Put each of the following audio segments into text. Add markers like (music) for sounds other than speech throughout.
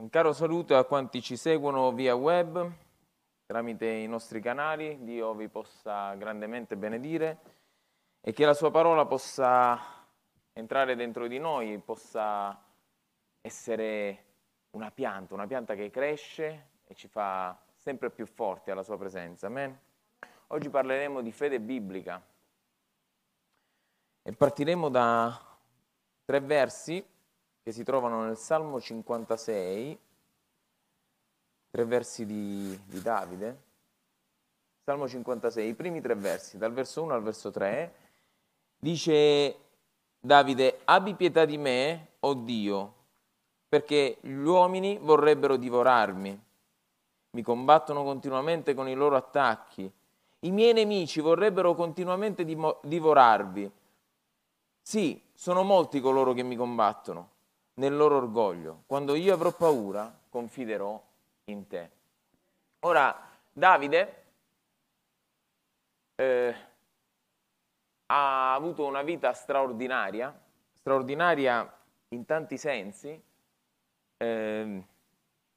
Un caro saluto a quanti ci seguono via web, tramite i nostri canali, Dio vi possa grandemente benedire e che la sua parola possa entrare dentro di noi, possa essere una pianta, una pianta che cresce e ci fa sempre più forti alla sua presenza. Amen. Oggi parleremo di fede biblica e partiremo da tre versi che si trovano nel Salmo 56, tre versi di, di Davide. Salmo 56, i primi tre versi, dal verso 1 al verso 3, dice Davide, abbi pietà di me, o oh Dio, perché gli uomini vorrebbero divorarmi, mi combattono continuamente con i loro attacchi, i miei nemici vorrebbero continuamente divorarvi. Sì, sono molti coloro che mi combattono nel loro orgoglio. Quando io avrò paura, confiderò in te. Ora, Davide eh, ha avuto una vita straordinaria, straordinaria in tanti sensi, eh,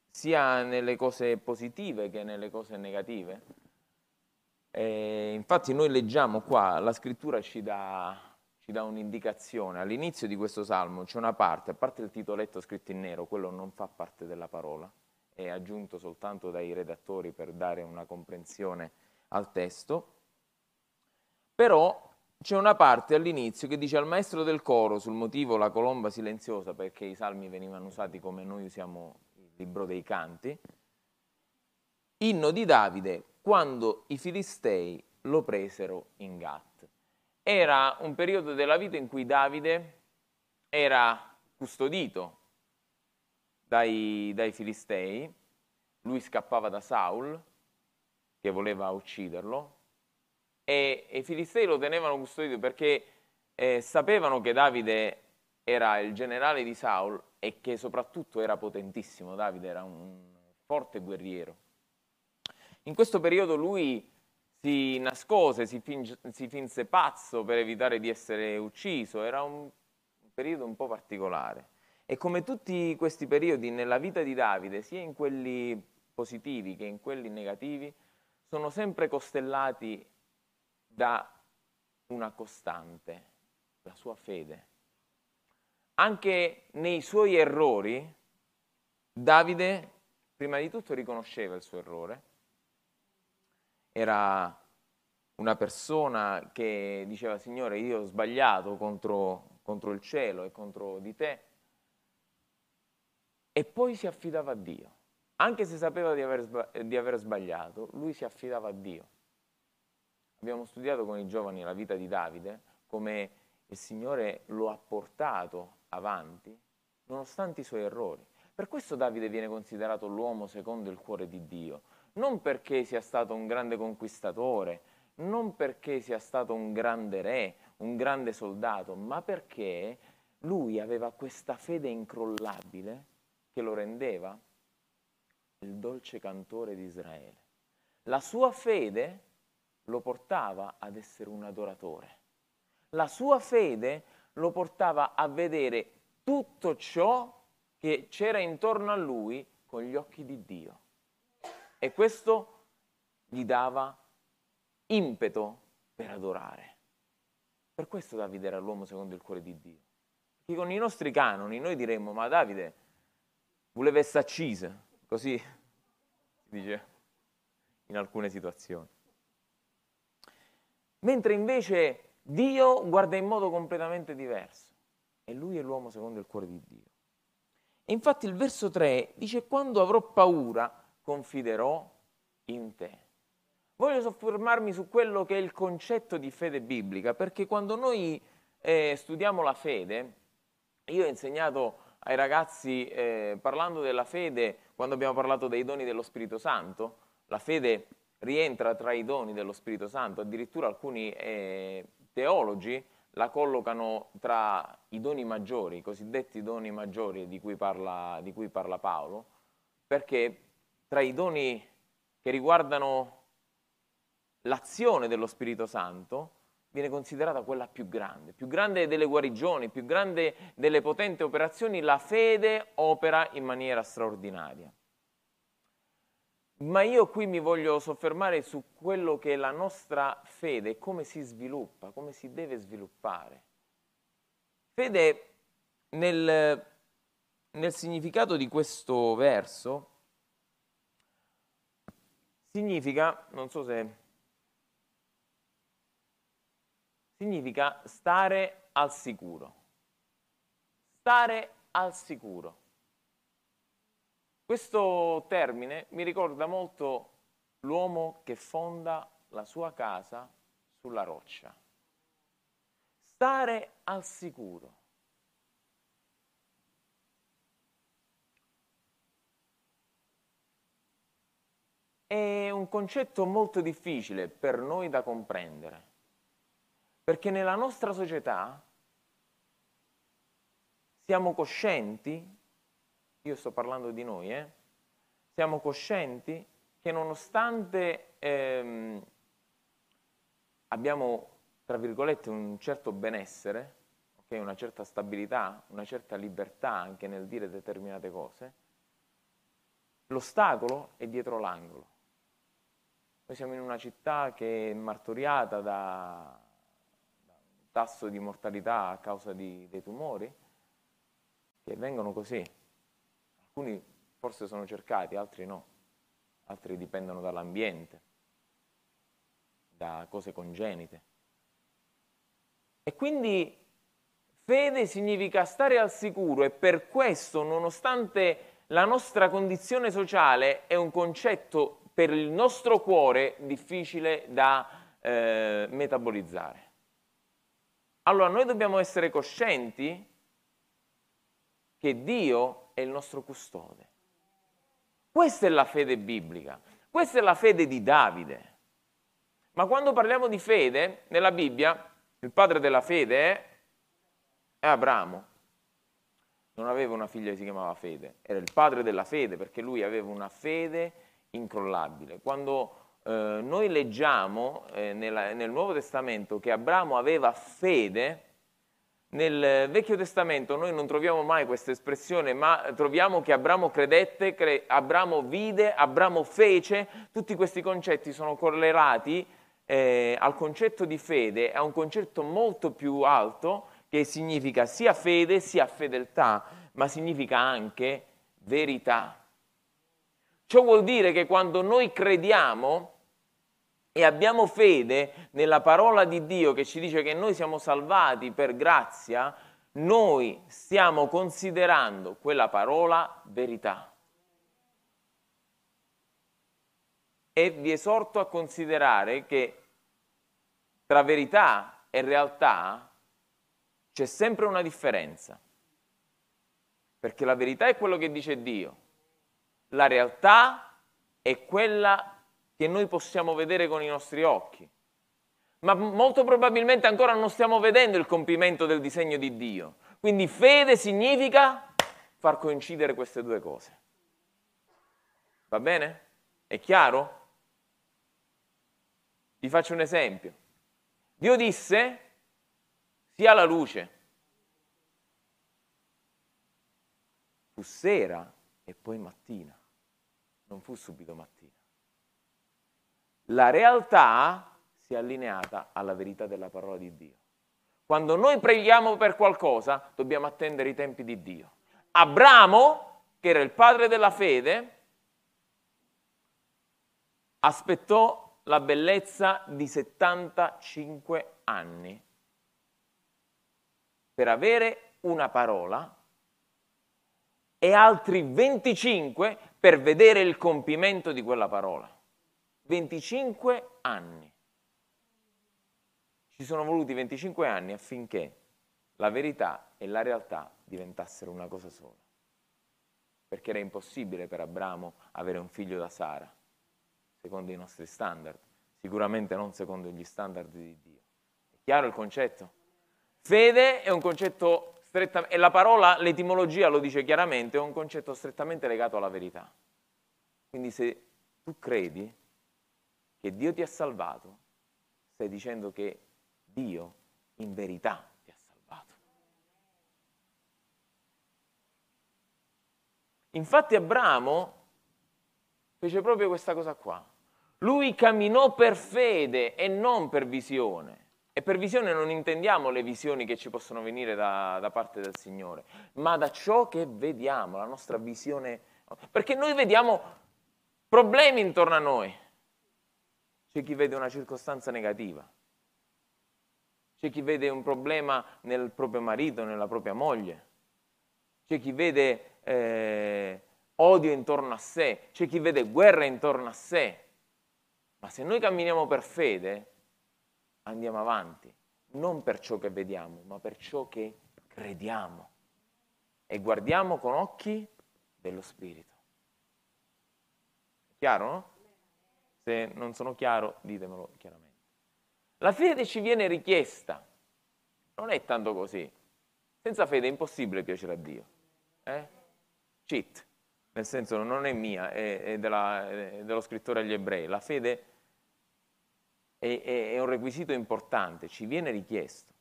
sia nelle cose positive che nelle cose negative. E infatti noi leggiamo qua, la scrittura ci dà ci dà un'indicazione. All'inizio di questo salmo c'è una parte, a parte il titoletto scritto in nero, quello non fa parte della parola, è aggiunto soltanto dai redattori per dare una comprensione al testo, però c'è una parte all'inizio che dice al maestro del coro sul motivo la colomba silenziosa, perché i salmi venivano usati come noi usiamo il libro dei canti, inno di Davide quando i filistei lo presero in Gat era un periodo della vita in cui Davide era custodito dai, dai Filistei, lui scappava da Saul che voleva ucciderlo e, e i Filistei lo tenevano custodito perché eh, sapevano che Davide era il generale di Saul e che soprattutto era potentissimo, Davide era un forte guerriero. In questo periodo lui si nascose, si, finge, si finse pazzo per evitare di essere ucciso, era un periodo un po' particolare. E come tutti questi periodi nella vita di Davide, sia in quelli positivi che in quelli negativi, sono sempre costellati da una costante, la sua fede. Anche nei suoi errori, Davide prima di tutto riconosceva il suo errore, era una persona che diceva Signore io ho sbagliato contro, contro il cielo e contro di te e poi si affidava a Dio. Anche se sapeva di aver, di aver sbagliato, lui si affidava a Dio. Abbiamo studiato con i giovani la vita di Davide, come il Signore lo ha portato avanti, nonostante i suoi errori. Per questo Davide viene considerato l'uomo secondo il cuore di Dio, non perché sia stato un grande conquistatore, non perché sia stato un grande re, un grande soldato, ma perché lui aveva questa fede incrollabile che lo rendeva il dolce cantore di Israele. La sua fede lo portava ad essere un adoratore. La sua fede lo portava a vedere tutto ciò che c'era intorno a lui con gli occhi di Dio. E questo gli dava impeto per adorare. Per questo Davide era l'uomo secondo il cuore di Dio. Perché con i nostri canoni noi diremmo, ma Davide voleva essere accise, così si dice in alcune situazioni. Mentre invece Dio guarda in modo completamente diverso e lui è l'uomo secondo il cuore di Dio. E infatti il verso 3 dice, quando avrò paura, confiderò in te. Voglio soffermarmi su quello che è il concetto di fede biblica, perché quando noi eh, studiamo la fede, io ho insegnato ai ragazzi, eh, parlando della fede, quando abbiamo parlato dei doni dello Spirito Santo, la fede rientra tra i doni dello Spirito Santo, addirittura alcuni eh, teologi la collocano tra i doni maggiori, i cosiddetti doni maggiori di cui parla, di cui parla Paolo, perché tra i doni che riguardano l'azione dello Spirito Santo viene considerata quella più grande, più grande delle guarigioni, più grande delle potenti operazioni, la fede opera in maniera straordinaria. Ma io qui mi voglio soffermare su quello che è la nostra fede, come si sviluppa, come si deve sviluppare. Fede nel, nel significato di questo verso significa, non so se significa stare al sicuro. Stare al sicuro. Questo termine mi ricorda molto l'uomo che fonda la sua casa sulla roccia. Stare al sicuro. È un concetto molto difficile per noi da comprendere perché nella nostra società siamo coscienti, io sto parlando di noi, eh, siamo coscienti che nonostante ehm, abbiamo, tra virgolette, un certo benessere, okay, una certa stabilità, una certa libertà anche nel dire determinate cose, l'ostacolo è dietro l'angolo. Noi siamo in una città che è martoriata da tasso di mortalità a causa di, dei tumori, che vengono così. Alcuni forse sono cercati, altri no, altri dipendono dall'ambiente, da cose congenite. E quindi fede significa stare al sicuro e per questo, nonostante la nostra condizione sociale, è un concetto per il nostro cuore difficile da eh, metabolizzare. Allora noi dobbiamo essere coscienti che Dio è il nostro custode. Questa è la fede biblica, questa è la fede di Davide. Ma quando parliamo di fede, nella Bibbia, il padre della fede è, è Abramo. Non aveva una figlia che si chiamava Fede, era il padre della fede perché lui aveva una fede incrollabile. Quando eh, noi leggiamo eh, nella, nel Nuovo Testamento che Abramo aveva fede, nel Vecchio Testamento noi non troviamo mai questa espressione, ma troviamo che Abramo credette, cre- Abramo vide, Abramo fece, tutti questi concetti sono correlati eh, al concetto di fede, a un concetto molto più alto che significa sia fede sia fedeltà, ma significa anche verità. Ciò vuol dire che quando noi crediamo e abbiamo fede nella parola di Dio che ci dice che noi siamo salvati per grazia, noi stiamo considerando quella parola verità. E vi esorto a considerare che tra verità e realtà c'è sempre una differenza. Perché la verità è quello che dice Dio, la realtà è quella che noi possiamo vedere con i nostri occhi. Ma molto probabilmente ancora non stiamo vedendo il compimento del disegno di Dio. Quindi fede significa far coincidere queste due cose. Va bene? È chiaro? Vi faccio un esempio. Dio disse sia la luce. Fu sera e poi mattina non fu subito mattina. La realtà si è allineata alla verità della parola di Dio. Quando noi preghiamo per qualcosa, dobbiamo attendere i tempi di Dio. Abramo, che era il padre della fede, aspettò la bellezza di 75 anni per avere una parola e altri 25 per vedere il compimento di quella parola. 25 anni. Ci sono voluti 25 anni affinché la verità e la realtà diventassero una cosa sola. Perché era impossibile per Abramo avere un figlio da Sara, secondo i nostri standard, sicuramente non secondo gli standard di Dio. È chiaro il concetto? Fede è un concetto strettamente, e la parola, l'etimologia lo dice chiaramente, è un concetto strettamente legato alla verità. Quindi se tu credi che Dio ti ha salvato, stai dicendo che Dio in verità ti ha salvato. Infatti Abramo fece proprio questa cosa qua. Lui camminò per fede e non per visione. E per visione non intendiamo le visioni che ci possono venire da, da, parte del Signore, ma da ciò che vediamo, la nostra visione. Perché noi vediamo problemi intorno a noi. C'è chi vede una circostanza negativa, c'è chi vede un problema nel proprio marito, nella propria moglie, c'è chi vede eh, odio intorno a sé, c'è chi vede guerra intorno a sé. Ma se noi camminiamo per fede, andiamo avanti, non per ciò che vediamo, ma per ciò che crediamo. E guardiamo con occhi dello Spirito. Chiaro, no? Se non sono chiaro, ditemelo chiaramente. La fede ci viene richiesta. Non è tanto così. Senza fede è impossibile piacere a Dio. Eh? Cheat. Nel senso, non è mia, è, è, della, è dello scrittore agli ebrei. La fede è, è un requisito importante, ci viene richiesto.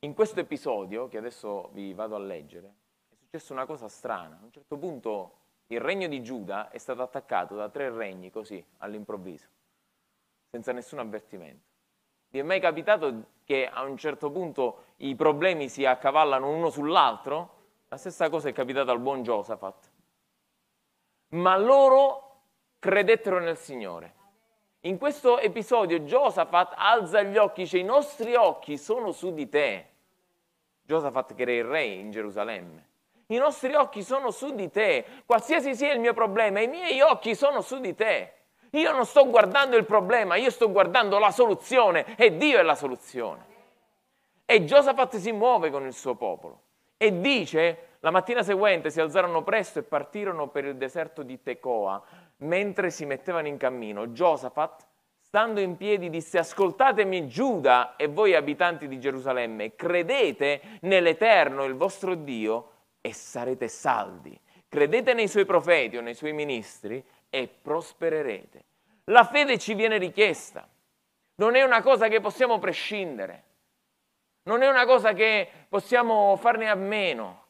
In questo episodio, che adesso vi vado a leggere, è successa una cosa strana. A un certo punto il regno di Giuda è stato attaccato da tre regni così, all'improvviso, senza nessun avvertimento. Vi è mai capitato che a un certo punto i problemi si accavallano uno sull'altro? La stessa cosa è capitata al buon Giosafat. Ma loro credettero nel Signore. In questo episodio Giosafat alza gli occhi, dice i nostri occhi sono su di te. Giosafat che era il re in Gerusalemme. I nostri occhi sono su di te. Qualsiasi sia il mio problema, i miei occhi sono su di te. Io non sto guardando il problema, io sto guardando la soluzione e Dio è la soluzione. E Giosafat si muove con il suo popolo e dice, la mattina seguente si alzarono presto e partirono per il deserto di Tecoa mentre si mettevano in cammino, Giosafat, stando in piedi, disse, ascoltatemi Giuda e voi abitanti di Gerusalemme, credete nell'Eterno, il vostro Dio, e sarete saldi. Credete nei suoi profeti o nei suoi ministri e prospererete. La fede ci viene richiesta, non è una cosa che possiamo prescindere, non è una cosa che possiamo farne a meno.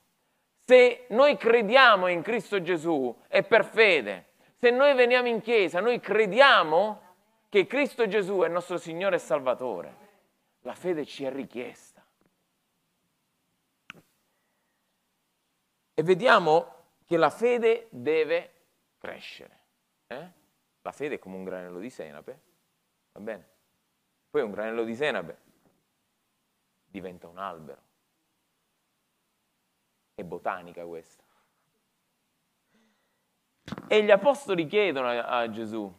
Se noi crediamo in Cristo Gesù è per fede, se noi veniamo in chiesa, noi crediamo che Cristo Gesù è nostro Signore e Salvatore. La fede ci è richiesta. E vediamo che la fede deve crescere. Eh? La fede è come un granello di senape, va bene? Poi un granello di senape diventa un albero. È botanica questa. E gli apostoli chiedono a, Gesù,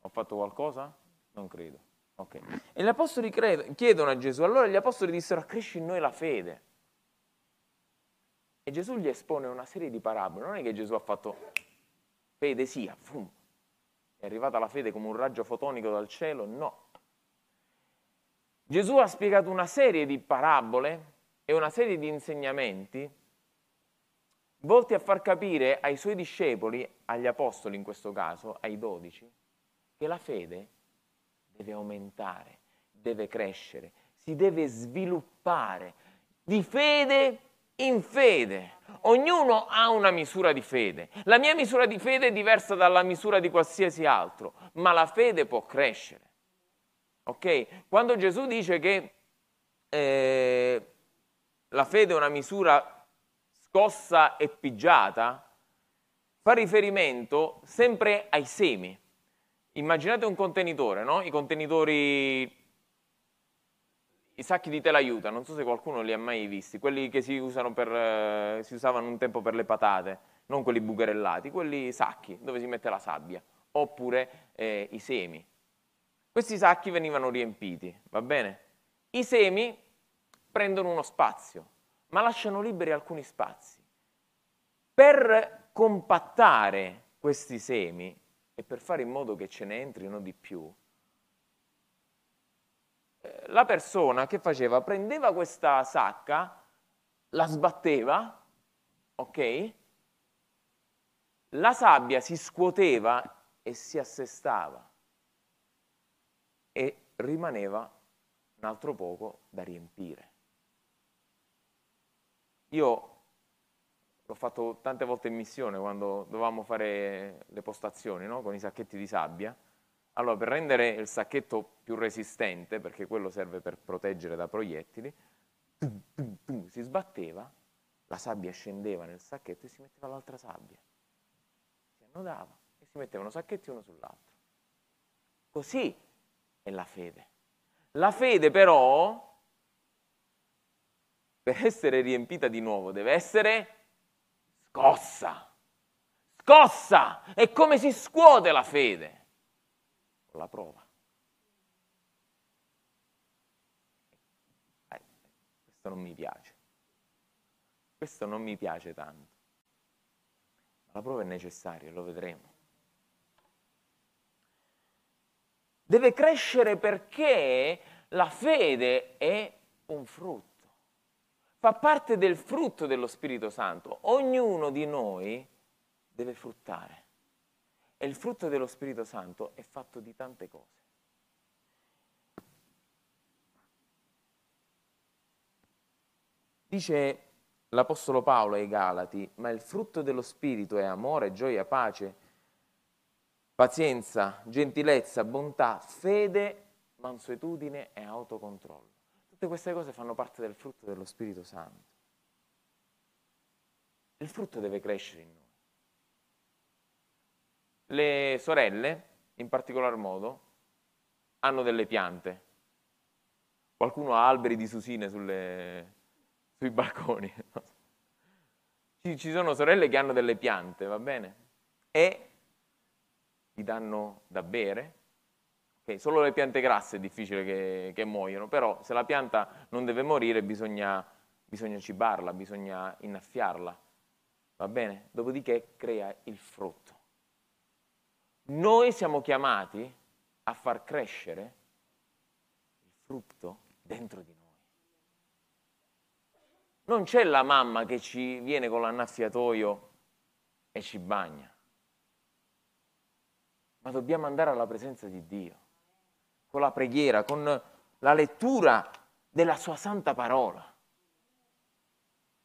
ho fatto qualcosa? Non credo. Okay. E gli apostoli credo, chiedono a Gesù, allora gli apostoli dissero, accresci in noi la fede. E Gesù gli espone una serie di parabole, non è che Gesù ha fatto fede sia, fum. è arrivata la fede come un raggio fotonico dal cielo, no. Gesù ha spiegato una serie di parabole e una serie di insegnamenti volti a far capire ai suoi discepoli, agli apostoli in questo caso, ai dodici, che la fede deve aumentare, deve crescere, si deve sviluppare di fede in fede. Ognuno ha una misura di fede. La mia misura di fede è diversa dalla misura di qualsiasi altro, ma la fede può crescere. Ok? Quando Gesù dice che eh, la fede è una misura scossa e pigiata, fa riferimento sempre ai semi. Immaginate un contenitore, no? I contenitori, i sacchi di telaiuta, non so se qualcuno li ha mai visti, quelli che si, per, eh, si usavano un tempo per le patate, non quelli bucherellati, quelli sacchi dove si mette la sabbia, oppure eh, i semi. Questi sacchi venivano riempiti, va bene? I semi prendono uno spazio, ma lasciano liberi alcuni spazi. Per compattare questi semi e per fare in modo che ce ne entrino di più, eh, la persona che faceva prendeva questa sacca, la sbatteva, ok? La sabbia si scuoteva e si assestava e rimaneva un altro poco da riempire. Io l'ho fatto tante volte in missione quando dovevamo fare le postazioni no? con i sacchetti di sabbia. Allora, per rendere il sacchetto più resistente, perché quello serve per proteggere da proiettili, tum, tum, tum, si sbatteva, la sabbia scendeva nel sacchetto e si metteva l'altra sabbia. Si annodava e si mettevano sacchetti uno sull'altro. Così è la fede. La fede però, per essere riempita di nuovo, deve essere scossa. Scossa! E come si scuote la fede? La prova. Eh, questo non mi piace. Questo non mi piace tanto. La prova è necessaria, lo vedremo. Deve crescere perché la fede è un frutto fa parte del frutto dello Spirito Santo. Ognuno di noi deve fruttare. E il frutto dello Spirito Santo è fatto di tante cose. Dice l'Apostolo Paolo ai Galati, ma il frutto dello Spirito è amore, gioia, pace, pazienza, gentilezza, bontà, fede, mansuetudine e autocontrollo. Tutte queste cose fanno parte del frutto dello Spirito Santo. Il frutto deve crescere in noi. Le sorelle, in particolar modo, hanno delle piante. Qualcuno ha alberi di susine sulle, sui balconi. (laughs) Ci sono sorelle che hanno delle piante, va bene? E gli danno da bere, Okay, solo le piante grasse è difficile che, che, muoiono, però se la pianta non deve morire bisogna, bisogna cibarla, bisogna innaffiarla, va bene? Dopodiché crea il frutto. Noi siamo chiamati a far crescere il frutto dentro di noi. Non c'è la mamma che ci viene con l'annaffiatoio e ci bagna, ma dobbiamo andare alla presenza di Dio con la preghiera, con la lettura della sua santa parola.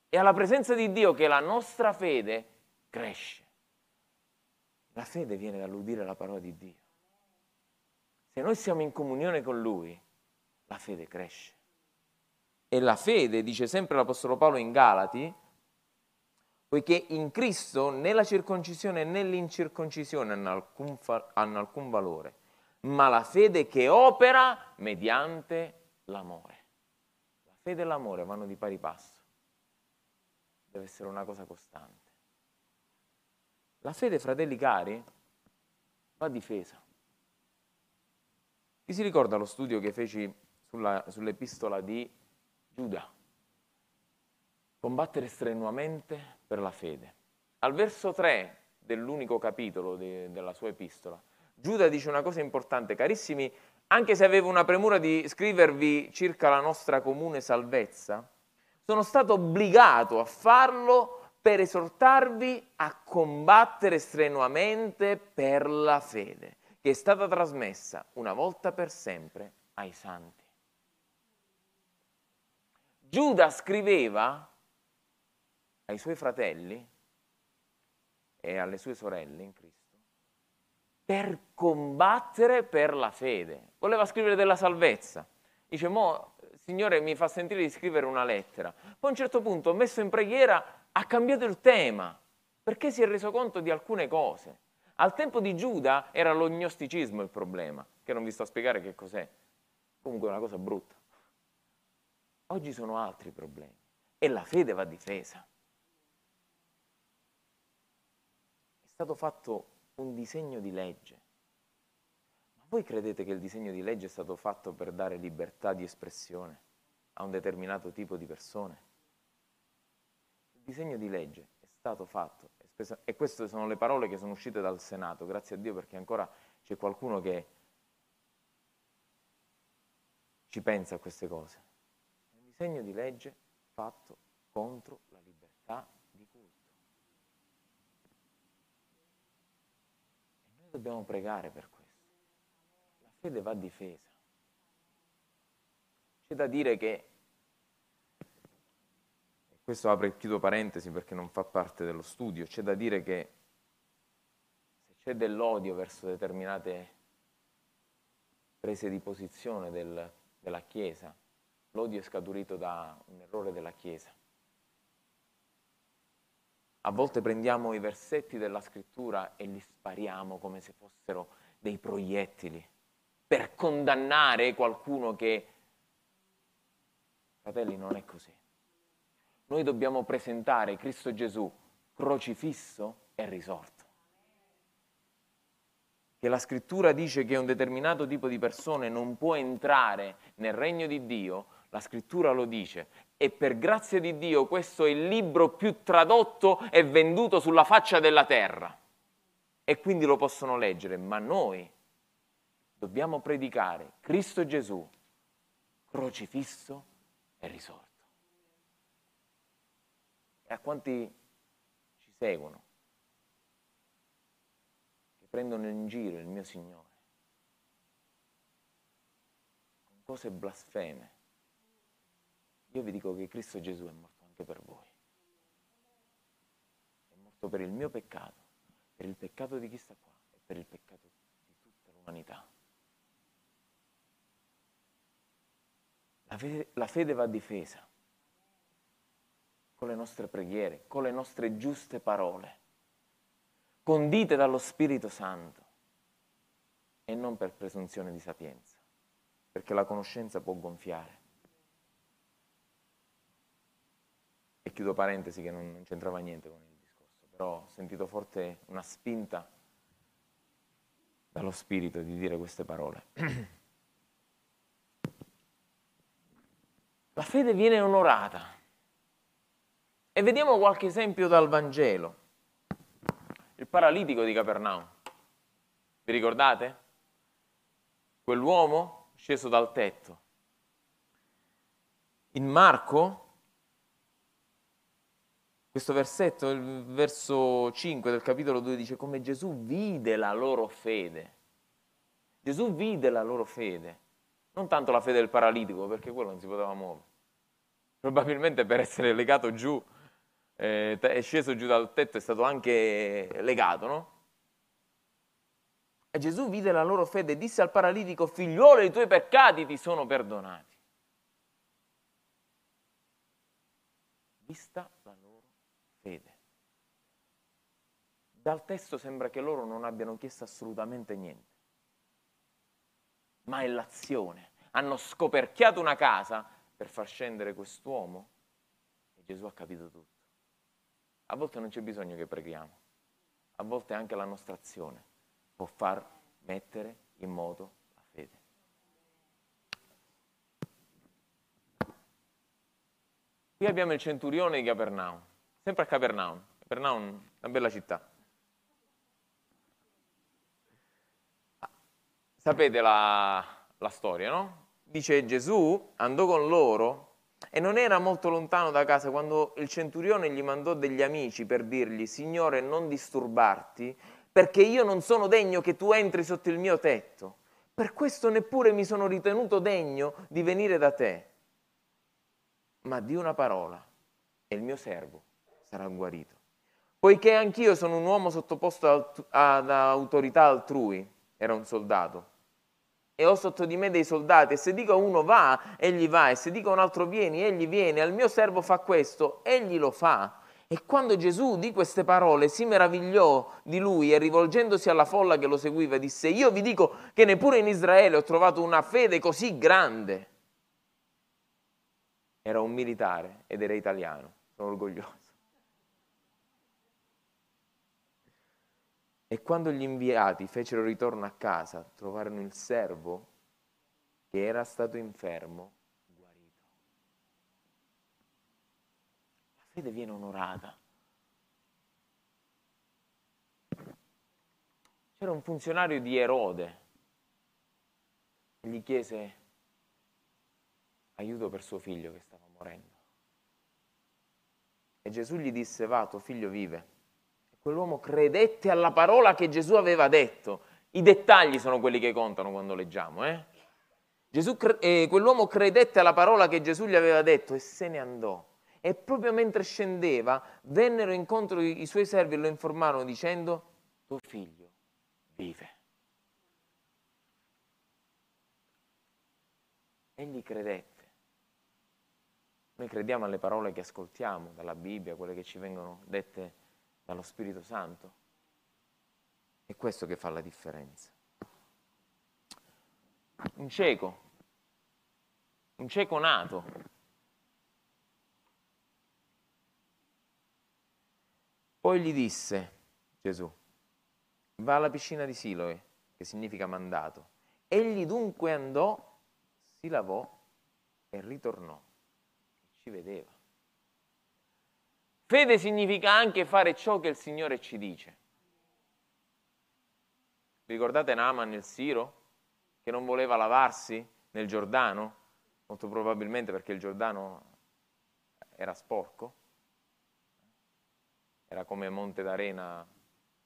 E alla presenza di Dio che la nostra fede cresce. La fede viene dall'udire la parola di Dio. Se noi siamo in comunione con Lui, la fede cresce. E la fede, dice sempre l'Apostolo Paolo in Galati, poiché in Cristo né la circoncisione né l'incirconcisione hanno alcun, hanno alcun valore, ma la fede che opera mediante l'amore. La fede e l'amore vanno di pari passo. Deve essere una cosa costante. La fede, fratelli cari, va difesa. Chi si ricorda lo studio che feci sull'epistola di Giuda? Combattere strenuamente per la fede. Al verso 3 dell'unico capitolo de, della sua epistola, Giuda dice una cosa importante, carissimi, anche se avevo una premura di scrivervi circa la nostra comune salvezza, sono stato obbligato a farlo per esortarvi a combattere strenuamente per la fede, che è stata trasmessa una volta per sempre ai santi. Giuda scriveva ai suoi fratelli e alle sue sorelle in Cristo per combattere per la fede. Voleva scrivere della salvezza. Dice, mo, Signore, mi fa sentire di scrivere una lettera. Poi a un certo punto, messo in preghiera, ha cambiato il tema, perché si è reso conto di alcune cose. Al tempo di Giuda era lo gnosticismo il problema, che non vi sto a spiegare che cos'è. Comunque è una cosa brutta. Oggi sono altri problemi e la fede va difesa. È stato fatto un disegno di legge. Ma voi credete che il disegno di legge è stato fatto per dare libertà di espressione a un determinato tipo di persone? Il disegno di legge è stato fatto, e queste sono le parole che sono uscite dal Senato, grazie a Dio perché ancora c'è qualcuno che ci pensa a queste cose. È un disegno di legge fatto contro la libertà dobbiamo pregare per questo. La fede va difesa. C'è da dire che, questo apre e chiudo parentesi perché non fa parte dello studio, c'è da dire che se c'è dell'odio verso determinate prese di posizione del, della Chiesa, l'odio è scaturito da un errore della Chiesa. A volte prendiamo i versetti della scrittura e li spariamo come se fossero dei proiettili per condannare qualcuno che... Fratelli, non è così. Noi dobbiamo presentare Cristo Gesù crocifisso e risorto. Che la scrittura dice che un determinato tipo di persone non può entrare nel regno di Dio, la scrittura lo dice. E per grazia di Dio questo è il libro più tradotto e venduto sulla faccia della terra. E quindi lo possono leggere, ma noi dobbiamo predicare Cristo Gesù crocifisso e risorto. E a quanti ci seguono, che prendono in giro il mio Signore, con cose blasfeme, io vi dico che Cristo Gesù è morto anche per voi. È morto per il mio peccato, per il peccato di chi sta qua e per il peccato di tutta l'umanità. La fede, la fede va difesa con le nostre preghiere, con le nostre giuste parole, condite dallo Spirito Santo e non per presunzione di sapienza, perché la conoscenza può gonfiare. E chiudo parentesi che non, non c'entrava niente con il discorso, però ho sentito forte una spinta dallo Spirito di dire queste parole. (clears throat) La fede viene onorata. E vediamo qualche esempio dal Vangelo. Il paralitico di Capernaum. Vi ricordate? Quell'uomo sceso dal tetto. In Marco, questo versetto, il verso 5 del capitolo 2 dice come Gesù vide la loro fede. Gesù vide la loro fede. Non tanto la fede del paralitico, perché quello non si poteva muovere. Probabilmente per essere legato giù, eh, è sceso giù dal tetto, è stato anche legato, no? E Gesù vide la loro fede e disse al paralitico, figliuolo, i tuoi peccati ti sono perdonati. Vista la loro fede. Dal testo sembra che loro non abbiano chiesto assolutamente niente ma è l'azione. Hanno scoperchiato una casa per far scendere quest'uomo e Gesù ha capito tutto. A volte non c'è bisogno che preghiamo, a volte anche la nostra azione può far mettere in moto la fede. Qui abbiamo il centurione di Capernaum, sempre a Capernaum. Capernaum è una bella città. Sapete la, la storia, no? Dice Gesù andò con loro e non era molto lontano da casa quando il centurione gli mandò degli amici per dirgli, Signore, non disturbarti, perché io non sono degno che tu entri sotto il mio tetto. Per questo neppure mi sono ritenuto degno di venire da te. Ma di una parola e il mio servo sarà guarito. Poiché anch'io sono un uomo sottoposto ad autorità altrui, era un soldato e ho sotto di me dei soldati e se dico a uno va, egli va e se dico a un altro vieni, egli viene, al mio servo fa questo, egli lo fa. E quando Gesù di queste parole si meravigliò di lui e rivolgendosi alla folla che lo seguiva disse, io vi dico che neppure in Israele ho trovato una fede così grande. Era un militare ed era italiano, sono orgoglioso. E quando gli inviati fecero ritorno a casa, trovarono il servo che era stato infermo guarito. La fede viene onorata. C'era un funzionario di Erode che gli chiese aiuto per suo figlio che stava morendo. E Gesù gli disse, va, tuo figlio vive. Quell'uomo credette alla parola che Gesù aveva detto. I dettagli sono quelli che contano quando leggiamo. Eh? Gesù, eh, quell'uomo credette alla parola che Gesù gli aveva detto e se ne andò. E proprio mentre scendeva, vennero incontro i, i suoi servi e lo informarono dicendo, tuo figlio vive. Egli credette. Noi crediamo alle parole che ascoltiamo dalla Bibbia, quelle che ci vengono dette dallo Spirito Santo. È questo che fa la differenza. Un cieco, un cieco nato, poi gli disse Gesù, va alla piscina di Siloe, che significa mandato. Egli dunque andò, si lavò e ritornò. Ci vedeva. Fede significa anche fare ciò che il Signore ci dice. Ricordate Naaman il Siro che non voleva lavarsi nel Giordano? Molto probabilmente perché il Giordano era sporco. Era come Monte d'Arena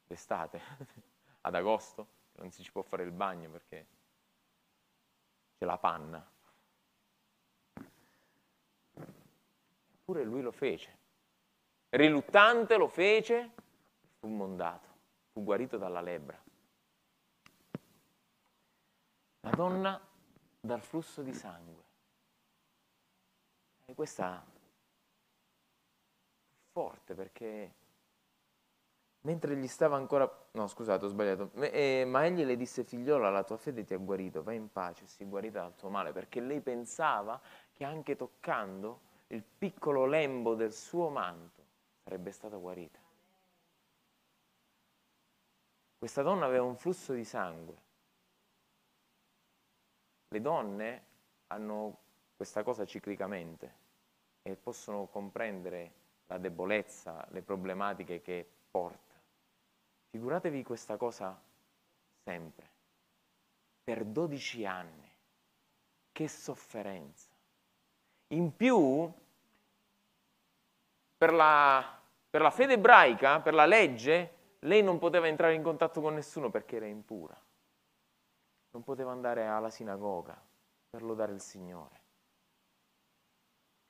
d'estate, (laughs) ad agosto, non si ci può fare il bagno perché c'è la panna. Eppure lui lo fece. Riluttante lo fece, fu mondato, fu guarito dalla lebbra. La donna dal flusso di sangue. E questa è forte perché mentre gli stava ancora... No, scusate, ho sbagliato. Eh, ma egli le disse, figliola, la tua fede ti ha guarito, vai in pace, si guarita dal tuo male, perché lei pensava che anche toccando il piccolo lembo del suo manto sarebbe stata guarita. Questa donna aveva un flusso di sangue. Le donne hanno questa cosa ciclicamente e possono comprendere la debolezza, le problematiche che porta. Figuratevi questa cosa sempre, per 12 anni. Che sofferenza. In più, per la, per la fede ebraica, per la legge, lei non poteva entrare in contatto con nessuno perché era impura. Non poteva andare alla sinagoga per lodare il Signore.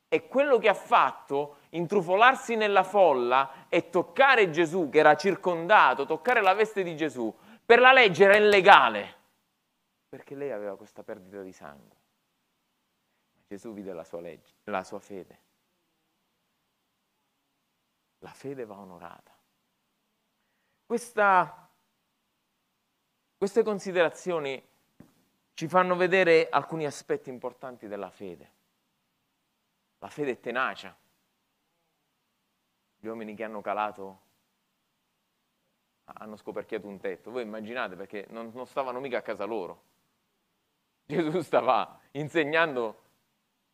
E quello che ha fatto, intrufolarsi nella folla e toccare Gesù, che era circondato, toccare la veste di Gesù, per la legge era illegale, perché lei aveva questa perdita di sangue. Gesù vide la sua legge, la sua fede. La fede va onorata. Questa, queste considerazioni ci fanno vedere alcuni aspetti importanti della fede. La fede è tenacia. Gli uomini che hanno calato hanno scoperchiato un tetto. Voi immaginate perché non, non stavano mica a casa loro. Gesù stava insegnando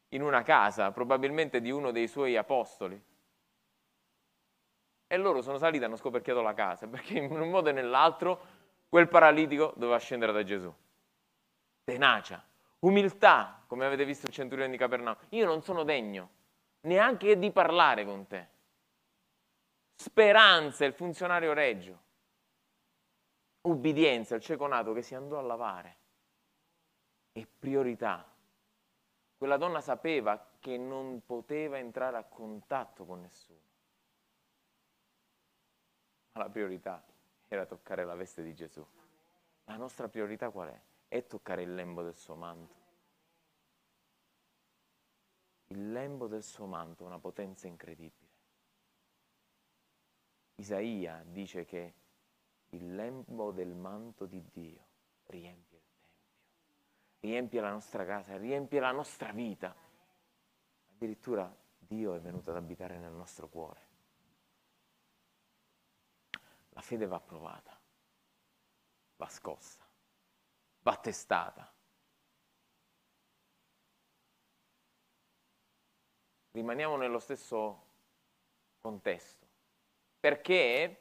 in una casa, probabilmente di uno dei suoi apostoli. E loro sono saliti e hanno scoperchiato la casa, perché in un modo e nell'altro quel paralitico doveva scendere da Gesù. Tenacia, umiltà, come avete visto il centurione di Capernaum. Io non sono degno neanche di parlare con te. Speranza, il funzionario reggio. Ubbidienza, il cieco nato che si andò a lavare. E priorità, quella donna sapeva che non poteva entrare a contatto con nessuno. Ma la priorità era toccare la veste di Gesù. La nostra priorità qual è? È toccare il lembo del suo manto. Il lembo del suo manto, una potenza incredibile. Isaia dice che il lembo del manto di Dio riempie riempie la nostra casa, riempie la nostra vita. Addirittura Dio è venuto ad abitare nel nostro cuore. La fede va provata, va scossa, va testata. Rimaniamo nello stesso contesto, perché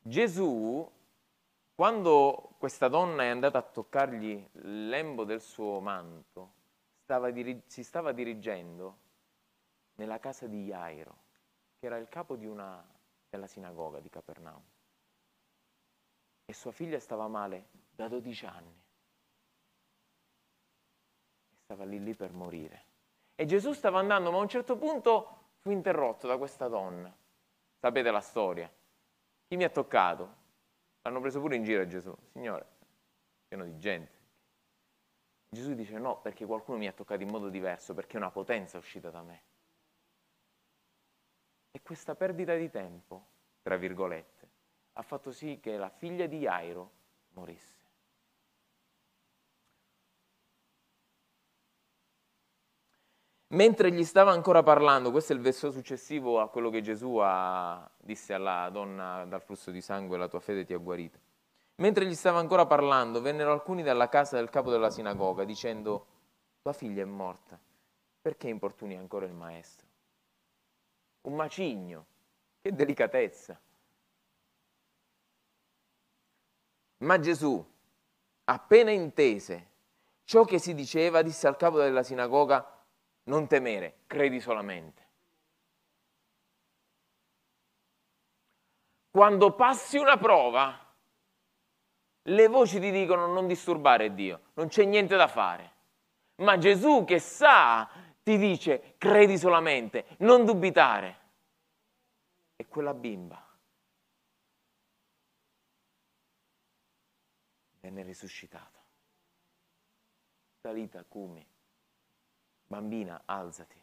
Gesù quando questa donna è andata a toccargli il lembo del suo manto, stava diri- si stava dirigendo nella casa di Jairo, che era il capo una, della sinagoga di Capernaum. E sua figlia stava male da 12 anni. stava lì lì per morire. E Gesù stava andando, ma a un certo punto fu interrotto da questa donna. Sapete la storia. Chi mi ha toccato? L'hanno preso pure in giro Gesù. Signore, pieno di gente. Gesù dice no, perché qualcuno mi ha toccato in modo diverso, perché una potenza è uscita da me. E questa perdita di tempo, tra virgolette, ha fatto sì che la figlia di Jairo morisse. Mentre gli stava ancora parlando, questo è il verso successivo a quello che Gesù ha, disse alla donna dal flusso di sangue, la tua fede ti ha guarito. Mentre gli stava ancora parlando, vennero alcuni dalla casa del capo della sinagoga dicendo, tua figlia è morta, perché importuni ancora il maestro? Un macigno, che delicatezza. Ma Gesù, appena intese ciò che si diceva, disse al capo della sinagoga, non temere, credi solamente. Quando passi una prova, le voci ti dicono non disturbare Dio, non c'è niente da fare. Ma Gesù che sa ti dice credi solamente, non dubitare. E quella bimba venne risuscitata. Talita Cumi bambina, alzati.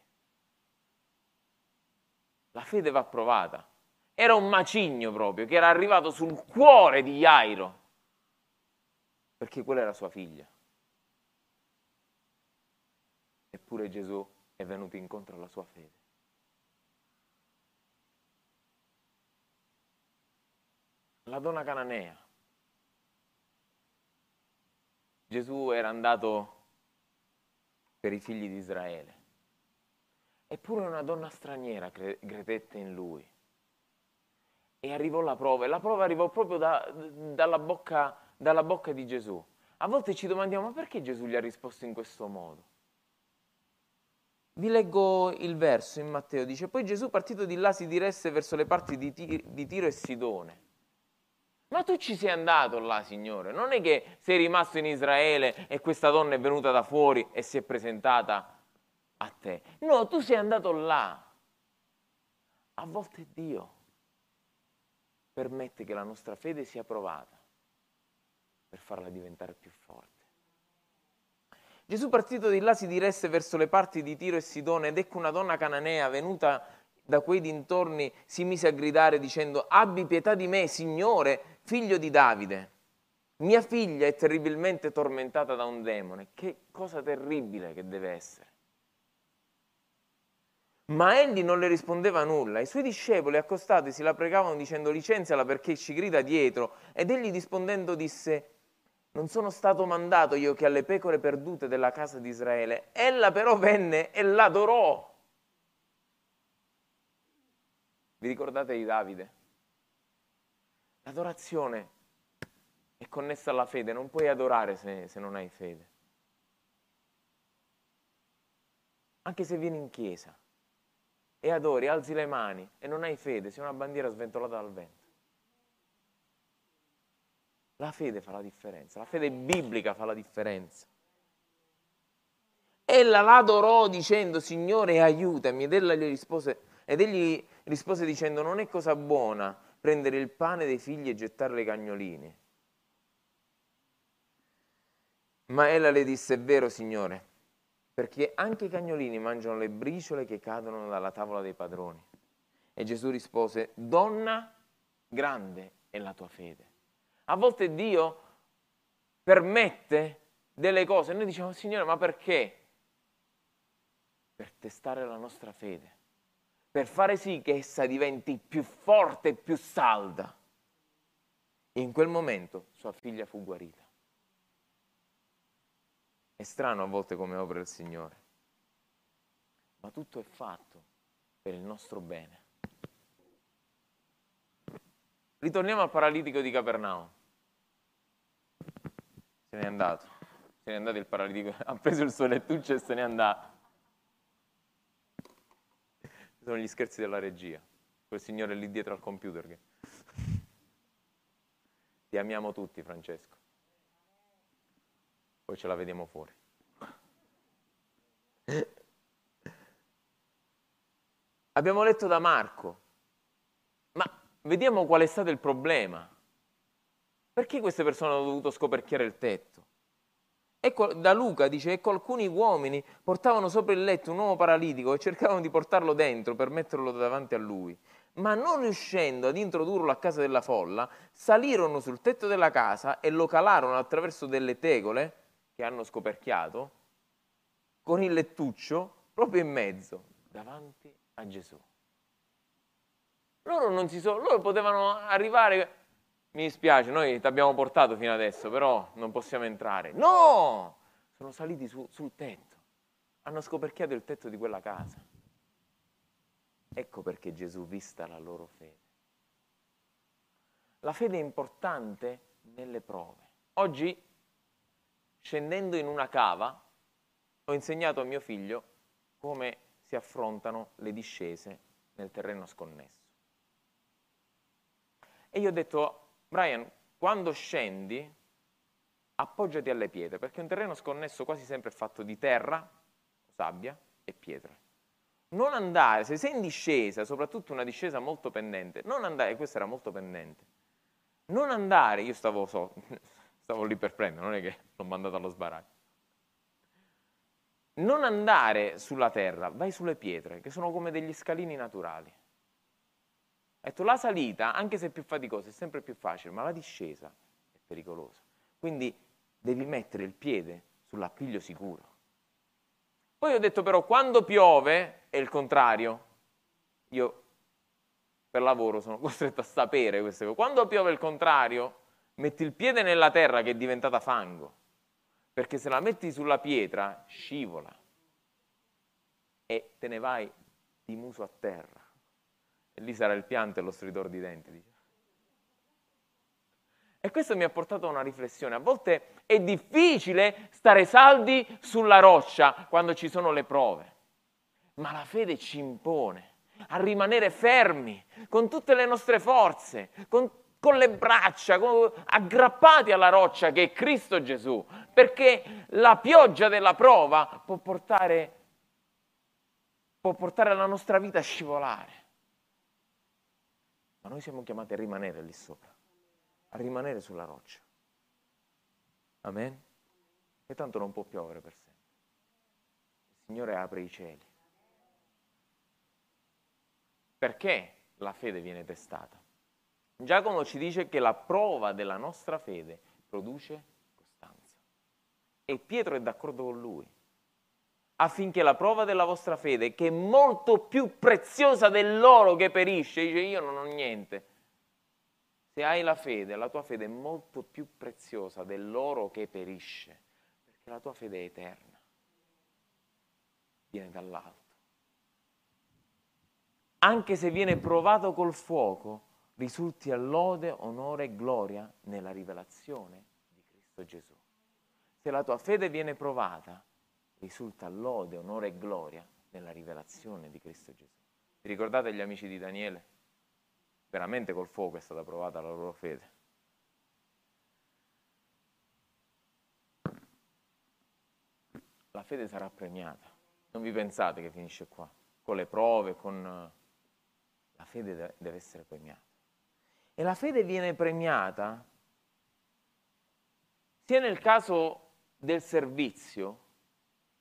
La fede va provata. Era un macigno proprio che era arrivato sul cuore di Jairo, perché quella era sua figlia. Eppure Gesù è venuto incontro alla sua fede. La donna cananea. Gesù era andato per i figli di Israele. Eppure una donna straniera credette in lui. E arrivò la prova, e la prova arrivò proprio da, dalla, bocca, dalla bocca di Gesù. A volte ci domandiamo, ma perché Gesù gli ha risposto in questo modo? Vi leggo il verso in Matteo, dice, poi Gesù partito di là si diresse verso le parti di, Tiro e Sidone ma tu ci sei andato là, Signore. Non è che sei rimasto in Israele e questa donna è venuta da fuori e si è presentata a te. No, tu sei andato là. A volte Dio permette che la nostra fede sia provata per farla diventare più forte. Gesù partito di là si diresse verso le parti di Tiro e Sidone ed ecco una donna cananea venuta da quei dintorni si mise a gridare dicendo abbi pietà di me, Signore, figlio di Davide. Mia figlia è terribilmente tormentata da un demone. Che cosa terribile che deve essere. Ma egli non le rispondeva nulla. I suoi discepoli accostati si la pregavano dicendo licenziala perché ci grida dietro. Ed egli rispondendo disse non sono stato mandato io che alle pecore perdute della casa di Israele. Ella però venne e l'adorò. Vi ricordate di Davide? L'adorazione è connessa alla fede, non puoi adorare se, se non hai fede. Anche se vieni in chiesa e adori, alzi le mani e non hai fede, sei una bandiera sventolata dal vento. La fede fa la differenza, la fede biblica fa la differenza. Ella l'adorò dicendo, Signore aiutami, ed ella gli rispose, ed egli rispose dicendo non è cosa buona prendere il pane dei figli e gettarlo ai cagnolini. Ma ella le disse, è vero signore, perché anche i cagnolini mangiano le briciole che cadono dalla tavola dei padroni. E Gesù rispose, donna, grande è la tua fede. A volte Dio permette delle cose e noi diciamo, Signore, ma perché? Per testare la nostra fede per fare sì che essa diventi più forte e più salda. In quel momento sua figlia fu guarita. È strano a volte come opera il Signore, ma tutto è fatto per il nostro bene. Ritorniamo al paralitico di Capernaum. Se n'è andato, se n'è andato il paralitico, (laughs) ha preso il suo lettuccio e se n'è andato sono gli scherzi della regia. Quel signore lì dietro al computer. Che... Ti amiamo tutti, Francesco. Poi ce la vediamo fuori. Abbiamo letto da Marco, ma vediamo qual è stato il problema. Perché queste persone hanno dovuto scoperchiare il tetto? Ecco, da Luca dice, ecco alcuni uomini portavano sopra il letto un uomo paralitico e cercavano di portarlo dentro per metterlo davanti a lui. Ma non riuscendo ad introdurlo a casa della folla, salirono sul tetto della casa e lo calarono attraverso delle tegole che hanno scoperchiato con il lettuccio proprio in mezzo, davanti a Gesù. Loro non si sono, loro potevano arrivare mi dispiace, noi ti abbiamo portato fino adesso, però non possiamo entrare. No! Sono saliti su, sul tetto, hanno scoperchiato il tetto di quella casa. Ecco perché Gesù vista la loro fede. La fede è importante nelle prove. Oggi, scendendo in una cava, ho insegnato a mio figlio come si affrontano le discese nel terreno sconnesso. E io ho detto Brian, quando scendi, appoggiati alle pietre, perché un terreno sconnesso quasi sempre è fatto di terra, sabbia e pietre. Non andare, se sei in discesa, soprattutto una discesa molto pendente, non andare, questa era molto pendente, non andare, io stavo, so, (laughs) stavo lì per prendere, non è che l'ho mandato allo sbaraglio. Non andare sulla terra, vai sulle pietre, che sono come degli scalini naturali. Detto la salita, anche se è più faticosa, è sempre più facile, ma la discesa è pericolosa. Quindi devi mettere il piede sull'appiglio sicuro. Poi ho detto però quando piove è il contrario. Io per lavoro sono (laughs) costretto a sapere queste cose. Quando piove il contrario, metti il piede nella terra che è diventata fango, perché se la metti sulla pietra scivola e te ne vai di muso a terra. E lì sarà il pianto e lo stridore di denti. Dice. E questo mi ha portato a una riflessione. A volte è difficile stare saldi sulla roccia quando ci sono le prove, ma la fede ci impone a rimanere fermi con tutte le nostre forze, con, con le braccia, con, aggrappati alla roccia che è Cristo Gesù, perché la pioggia della prova può portare, può portare la nostra vita a scivolare. Ma noi siamo chiamati a rimanere lì sopra, a rimanere sulla roccia. Amen? E tanto non può piovere per sempre. Il Signore apre i cieli. Perché la fede viene testata? Giacomo ci dice che la prova della nostra fede produce costanza. E Pietro è d'accordo con lui affinché la prova della vostra fede, che è molto più preziosa dell'oro che perisce, dice io non ho niente. Se hai la fede, la tua fede è molto più preziosa dell'oro che perisce, perché la tua fede è eterna, viene dall'alto. Anche se viene provato col fuoco, risulti a lode, onore e gloria nella rivelazione di Cristo Gesù. Se la tua fede viene provata, risulta lode, onore e gloria nella rivelazione di Cristo Gesù. Vi ricordate gli amici di Daniele? Veramente col fuoco è stata provata la loro fede. La fede sarà premiata. Non vi pensate che finisce qua. Con le prove, con... La fede deve essere premiata. E la fede viene premiata sia nel caso del servizio,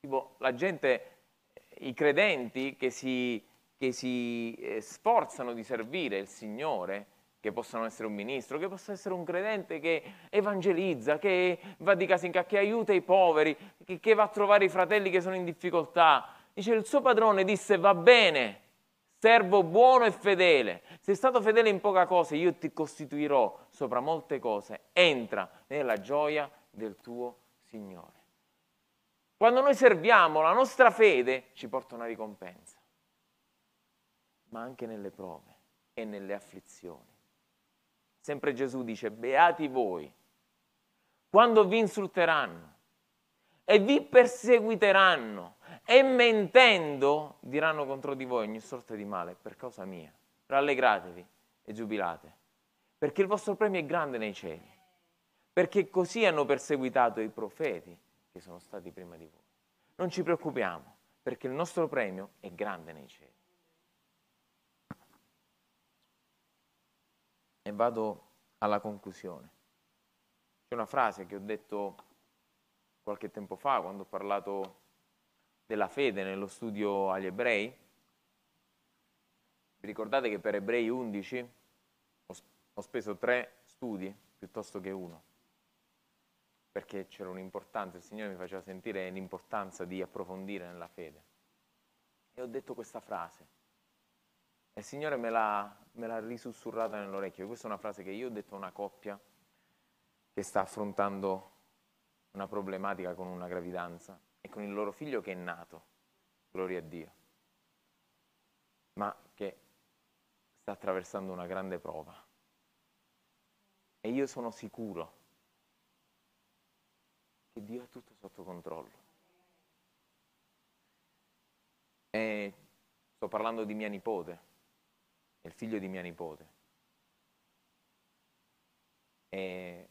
Tipo, la gente, i credenti che si, che si eh, sforzano di servire il Signore, che possano essere un ministro, che possa essere un credente che evangelizza, che va di casa in casa, che aiuta i poveri, che, che va a trovare i fratelli che sono in difficoltà. Dice, il suo padrone disse, va bene, servo buono e fedele. Sei stato fedele in poca cosa, io ti costituirò sopra molte cose. Entra nella gioia del tuo Signore. Quando noi serviamo, la nostra fede ci porta una ricompensa, ma anche nelle prove e nelle afflizioni. Sempre Gesù dice, beati voi, quando vi insulteranno e vi perseguiteranno e mentendo diranno contro di voi ogni sorta di male per causa mia. Rallegratevi e giubilate, perché il vostro premio è grande nei cieli, perché così hanno perseguitato i profeti che sono stati prima di voi. Non ci preoccupiamo, perché il nostro premio è grande nei cieli. E vado alla conclusione. C'è una frase che ho detto qualche tempo fa quando ho parlato della fede nello studio agli ebrei. Vi ricordate che per Ebrei 11 ho speso tre studi piuttosto che uno, perché c'era un'importanza, il Signore mi faceva sentire l'importanza di approfondire nella fede. E ho detto questa frase. E il Signore me l'ha, me l'ha risussurrata nell'orecchio. Questa è una frase che io ho detto a una coppia che sta affrontando una problematica con una gravidanza e con il loro figlio che è nato, gloria a Dio, ma che sta attraversando una grande prova. E io sono sicuro che Dio ha tutto sotto controllo. E sto parlando di mia nipote, il figlio di mia nipote. E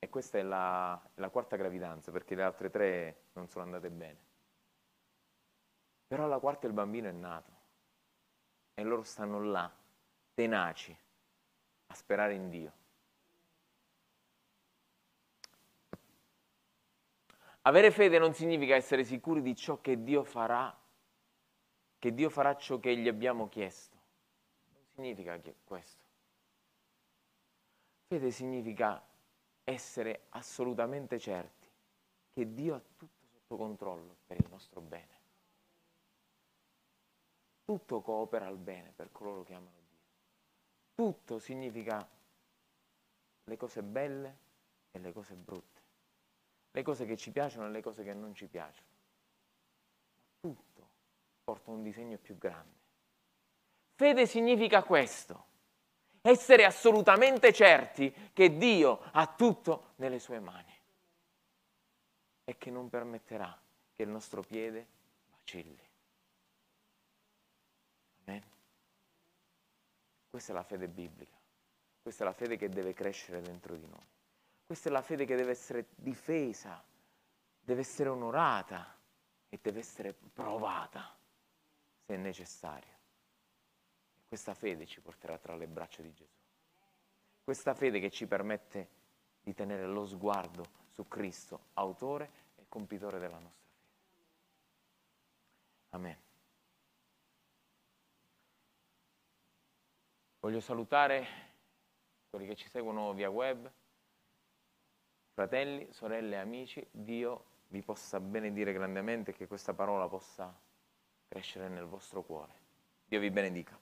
e questa è la, la quarta gravidanza, perché le altre tre non sono andate bene. Però alla quarta il bambino è nato e loro stanno là, tenaci, a sperare in Dio. Avere fede non significa essere sicuri di ciò che Dio farà, che Dio farà ciò che gli abbiamo chiesto. Non significa questo. Fede significa essere assolutamente certi che Dio ha tutto sotto controllo per il nostro bene. Tutto coopera al bene per coloro che amano Dio. Tutto significa le cose belle e le cose brutte, le cose che ci piacciono e le cose che non ci piacciono. Tutto porta un disegno più grande. Fede significa questo essere assolutamente certi che Dio ha tutto nelle sue mani e che non permetterà che il nostro piede vacilli. Amen. Questa è la fede biblica, questa è la fede che deve crescere dentro di noi, questa è la fede che deve essere difesa, deve essere onorata e deve essere provata se necessario. Questa fede ci porterà tra le braccia di Gesù. Questa fede che ci permette di tenere lo sguardo su Cristo, autore e compitore della nostra fede. Amen. Voglio salutare quelli che ci seguono via web, fratelli, sorelle, amici, Dio vi possa benedire grandemente e che questa parola possa crescere nel vostro cuore. Dio vi benedica.